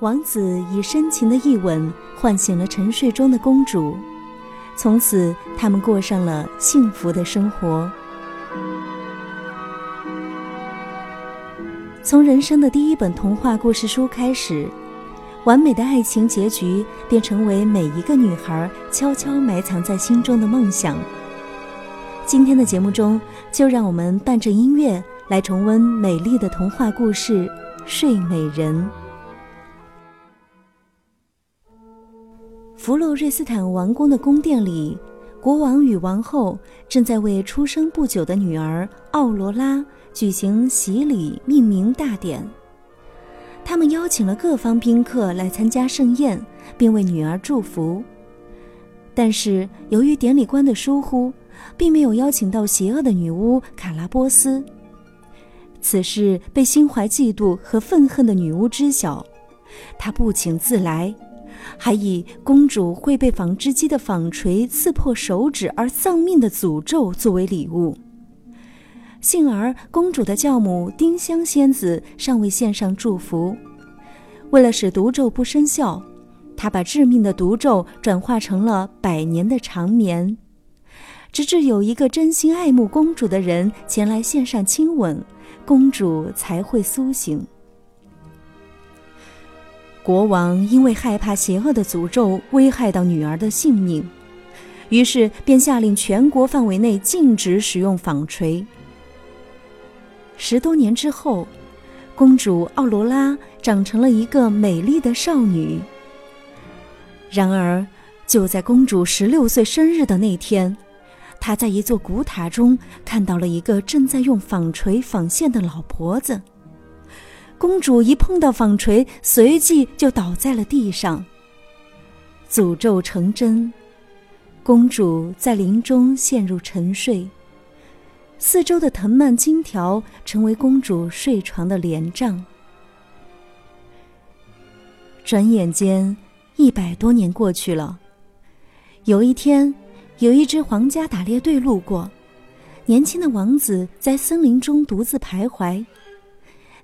王子以深情的一吻唤醒了沉睡中的公主，从此他们过上了幸福的生活。从人生的第一本童话故事书开始，完美的爱情结局便成为每一个女孩悄悄埋藏在心中的梦想。今天的节目中，就让我们伴着音乐来重温美丽的童话故事《睡美人》。弗洛瑞斯坦王宫的宫殿里，国王与王后正在为出生不久的女儿奥罗拉举行洗礼命名大典。他们邀请了各方宾客来参加盛宴，并为女儿祝福。但是由于典礼官的疏忽，并没有邀请到邪恶的女巫卡拉波斯。此事被心怀嫉妒和愤恨的女巫知晓，她不请自来。还以公主会被纺织机的纺锤刺破手指而丧命的诅咒作为礼物。幸而公主的教母丁香仙子尚未献上祝福，为了使毒咒不生效，她把致命的毒咒转化成了百年的长眠。直至有一个真心爱慕公主的人前来献上亲吻，公主才会苏醒。国王因为害怕邪恶的诅咒危害到女儿的性命，于是便下令全国范围内禁止使用纺锤。十多年之后，公主奥罗拉长成了一个美丽的少女。然而，就在公主十六岁生日的那天，她在一座古塔中看到了一个正在用纺锤纺线的老婆子。公主一碰到纺锤，随即就倒在了地上。诅咒成真，公主在林中陷入沉睡，四周的藤蔓金条成为公主睡床的帘帐。转眼间，一百多年过去了。有一天，有一支皇家打猎队路过，年轻的王子在森林中独自徘徊。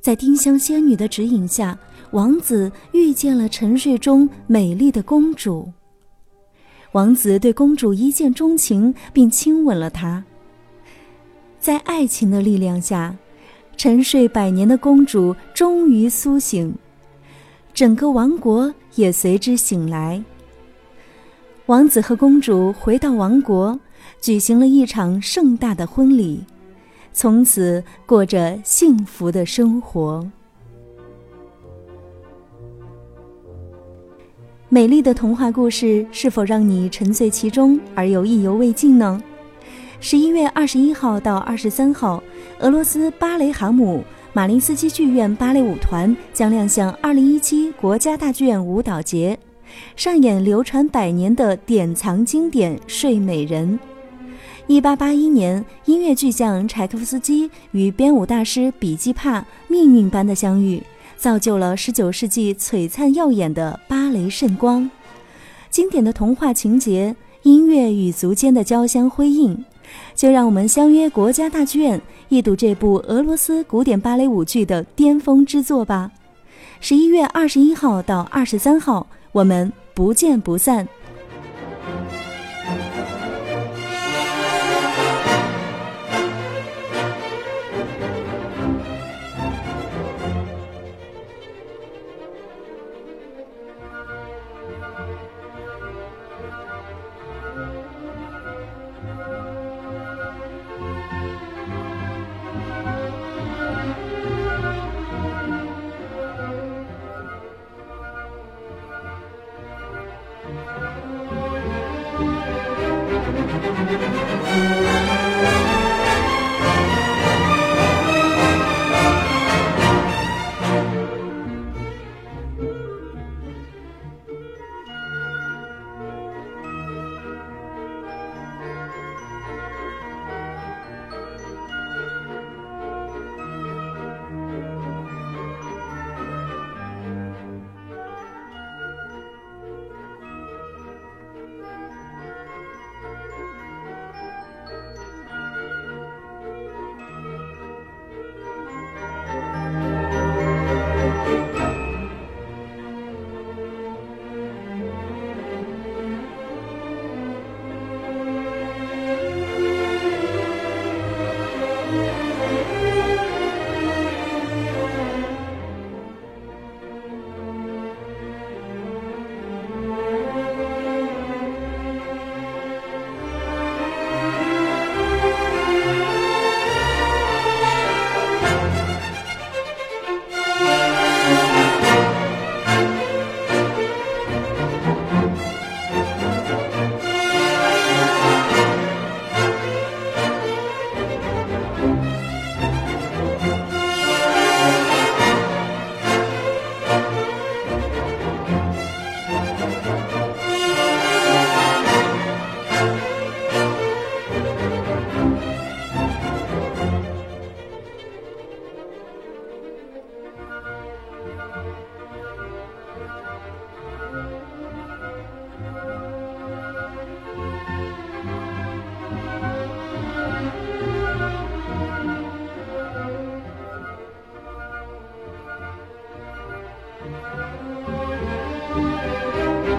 在丁香仙女的指引下，王子遇见了沉睡中美丽的公主。王子对公主一见钟情，并亲吻了她。在爱情的力量下，沉睡百年的公主终于苏醒，整个王国也随之醒来。王子和公主回到王国，举行了一场盛大的婚礼。从此过着幸福的生活。美丽的童话故事是否让你沉醉其中而又意犹未尽呢？十一月二十一号到二十三号，俄罗斯芭蕾航母马林斯基剧院芭蕾舞团将亮相二零一七国家大剧院舞蹈节，上演流传百年的典藏经典《睡美人》。一八八一年，音乐巨匠柴可夫斯基与编舞大师比基帕命运般的相遇，造就了十九世纪璀璨耀眼的芭蕾圣光。经典的童话情节，音乐与足尖的交相辉映，就让我们相约国家大剧院，一睹这部俄罗斯古典芭蕾舞剧的巅峰之作吧！十一月二十一号到二十三号，我们不见不散。thank you